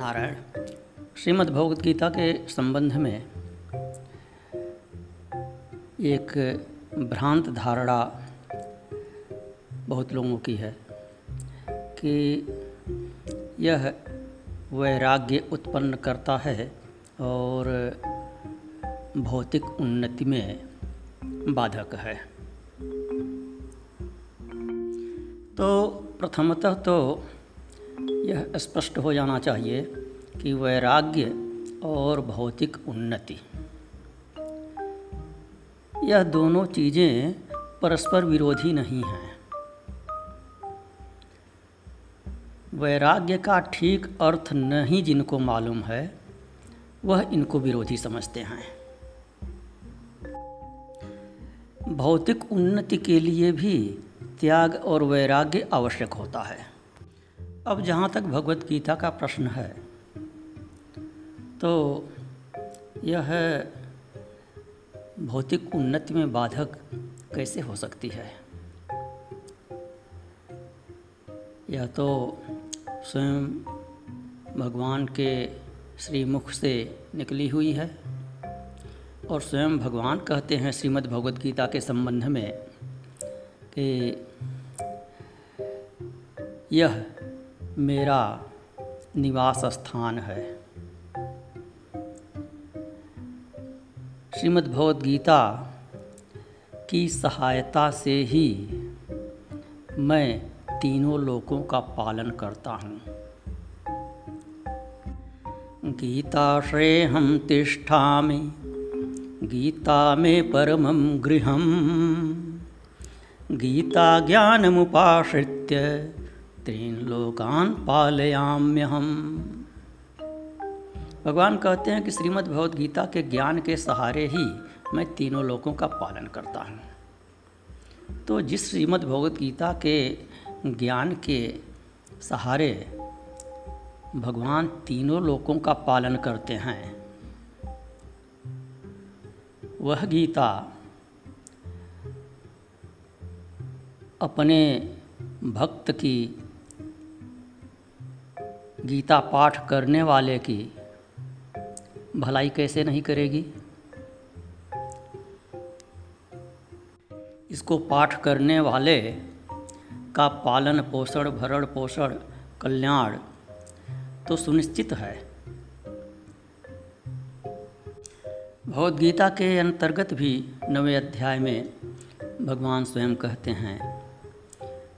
नारायण श्रीमद् भगवद गीता के संबंध में एक भ्रांत धारणा बहुत लोगों की है कि यह वैराग्य उत्पन्न करता है और भौतिक उन्नति में बाधक है। तो प्रथमतः तो यह स्पष्ट हो जाना चाहिए कि वैराग्य और भौतिक उन्नति। यह दोनों चीज़ें परस्पर विरोधी नहीं हैं। वैराग्य का ठीक अर्थ नहीं जिनको मालूम है, वह इनको विरोधी समझते हैं। भौतिक उन्नति के लिए भी त्याग और वैराग्य आवश्यक होता है। अब जहाँ तक भगवत गीता का प्रश्न है तो यह भौतिक उन्नति में बाधक कैसे हो सकती है? यह तो स्वयं भगवान के श्रीमुख से निकली हुई है और स्वयं भगवान कहते हैं श्रीमद् भगवद गीता के संबंध में कि यह मेरा निवास स्थान है। श्रीमद् भगवद गीता की सहायता से ही मैं तीनों लोकों का पालन करता हूँ। गीता श्रेहम तिष्ठामि, गीता में परमं गृहम। गीता ज्ञानमुपाश्रित्य त्रीन लोकान पालयाम्यहम। भगवान कहते हैं कि श्रीमद् भगवद गीता के ज्ञान के सहारे ही मैं तीनों लोकों का पालन करता हूँ। तो जिस श्रीमद् भगवद गीता के ज्ञान के सहारे भगवान तीनों लोकों का पालन करते हैं, वह गीता अपने भक्त की गीता पाठ करने वाले की भलाई कैसे नहीं करेगी? इसको पाठ करने वाले का पालन पोषण, भरण पोषण, कल्याण तो सुनिश्चित है। गीता के अंतर्गत भी नवे अध्याय में भगवान स्वयं कहते हैं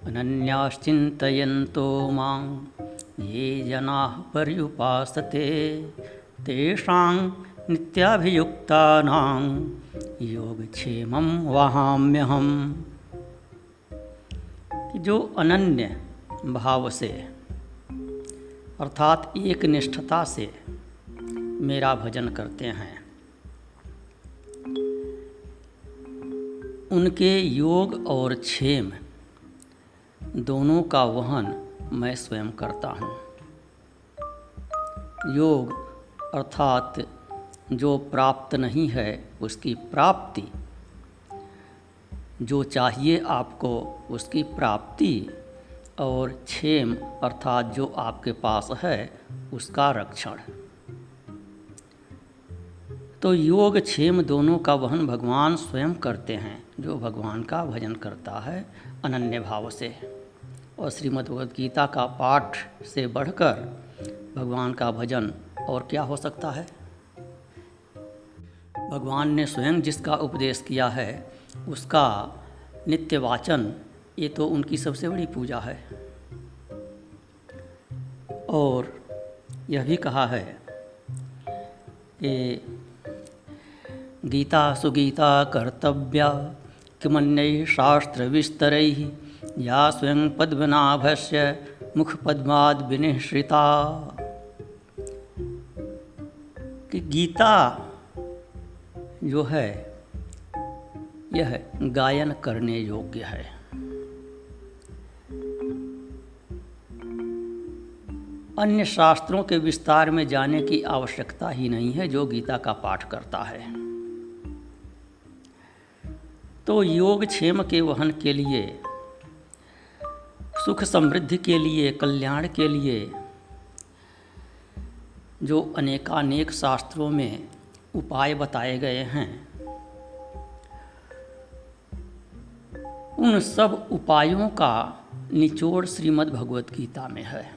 अनन्याश्चिंतयन्तो माँ ये जना पर्युपासते। तेषां नित्याभियुक्तानां योगक्षेमं वहाम्यहम। जो अनन्य भाव से, अर्थात एक निष्ठता से मेरा भजन करते हैं, उनके योग और क्षेम दोनों का वहन मैं स्वयं करता हूँ। योग अर्थात जो प्राप्त नहीं है, उसकी प्राप्ति। जो चाहिए आपको, उसकी प्राप्ति। और क्षेम अर्थात जो आपके पास है, उसका रक्षण। तो योग, क्षेम दोनों का वहन भगवान स्वयं करते हैं, जो भगवान का भजन करता है, अनन्य भाव से। और श्रीमद् भगवद गीता का पाठ से बढ़कर भगवान का भजन और क्या हो सकता है? भगवान ने स्वयं जिसका उपदेश किया है, उसका नित्य वाचन ये तो उनकी सबसे बड़ी पूजा है। और यह भी कहा है कि गीता सुगीता कर्तव्या, किमन्य शास्त्र विस्तर या स्वयं पद्मनाभस्य मुखपद्माद विनिश्रिता। कि गीता जो है, यह गायन करने योग्य है। अन्य शास्त्रों के विस्तार में जाने की आवश्यकता ही नहीं है, जो गीता का पाठ करता है। तो योग क्षेम के वहन के लिए सुख समृद्धि के लिए, कल्याण के लिए, जो अनेकानेक शास्त्रों में उपाय बताए गए हैं, उन सब उपायों का निचोड़ श्रीमद् भगवत गीता में है।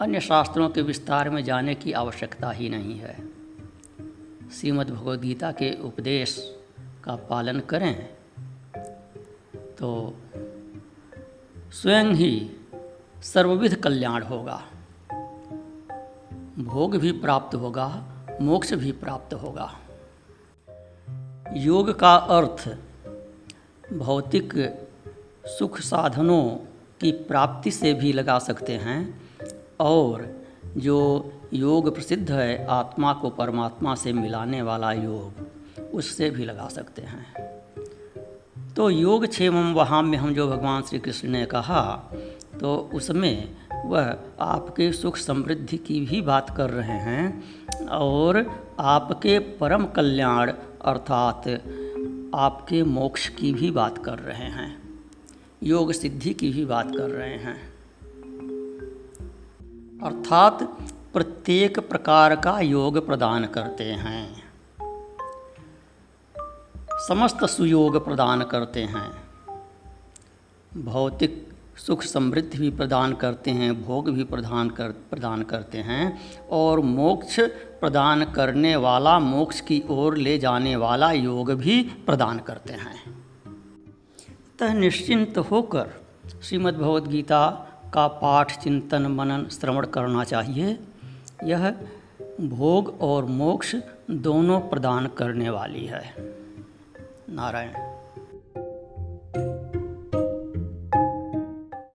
अन्य शास्त्रों के विस्तार में जाने की आवश्यकता ही नहीं है। श्रीमद् भगवद गीता के उपदेश का पालन करें तो स्वयं ही सर्वविध कल्याण होगा। भोग भी प्राप्त होगा, मोक्ष भी प्राप्त होगा। योग का अर्थ भौतिक सुख साधनों की प्राप्ति से भी लगा सकते हैं और जो योग प्रसिद्ध है, आत्मा को परमात्मा से मिलाने वाला योग, उससे भी लगा सकते हैं। तो योग क्षेम वहाँ में हम जो भगवान श्री कृष्ण ने कहा तो उसमें वह आपके सुख समृद्धि की भी बात कर रहे हैं और आपके परम कल्याण अर्थात आपके मोक्ष की भी बात कर रहे हैं, योग सिद्धि की भी बात कर रहे हैं। अर्थात प्रत्येक प्रकार का योग प्रदान करते हैं। समस्त सुयोग प्रदान करते हैं। भौतिक सुख समृद्धि भी प्रदान करते हैं, भोग भी प्रदान कर, प्रदान करते हैं और मोक्ष प्रदान करने वाला, मोक्ष की ओर ले जाने वाला योग भी प्रदान करते हैं। तह निश्चिंत होकर गीता का पाठ चिंतन मनन श्रवण करना चाहिए। यह भोग और मोक्ष दोनों प्रदान करने वाली है। नारायण।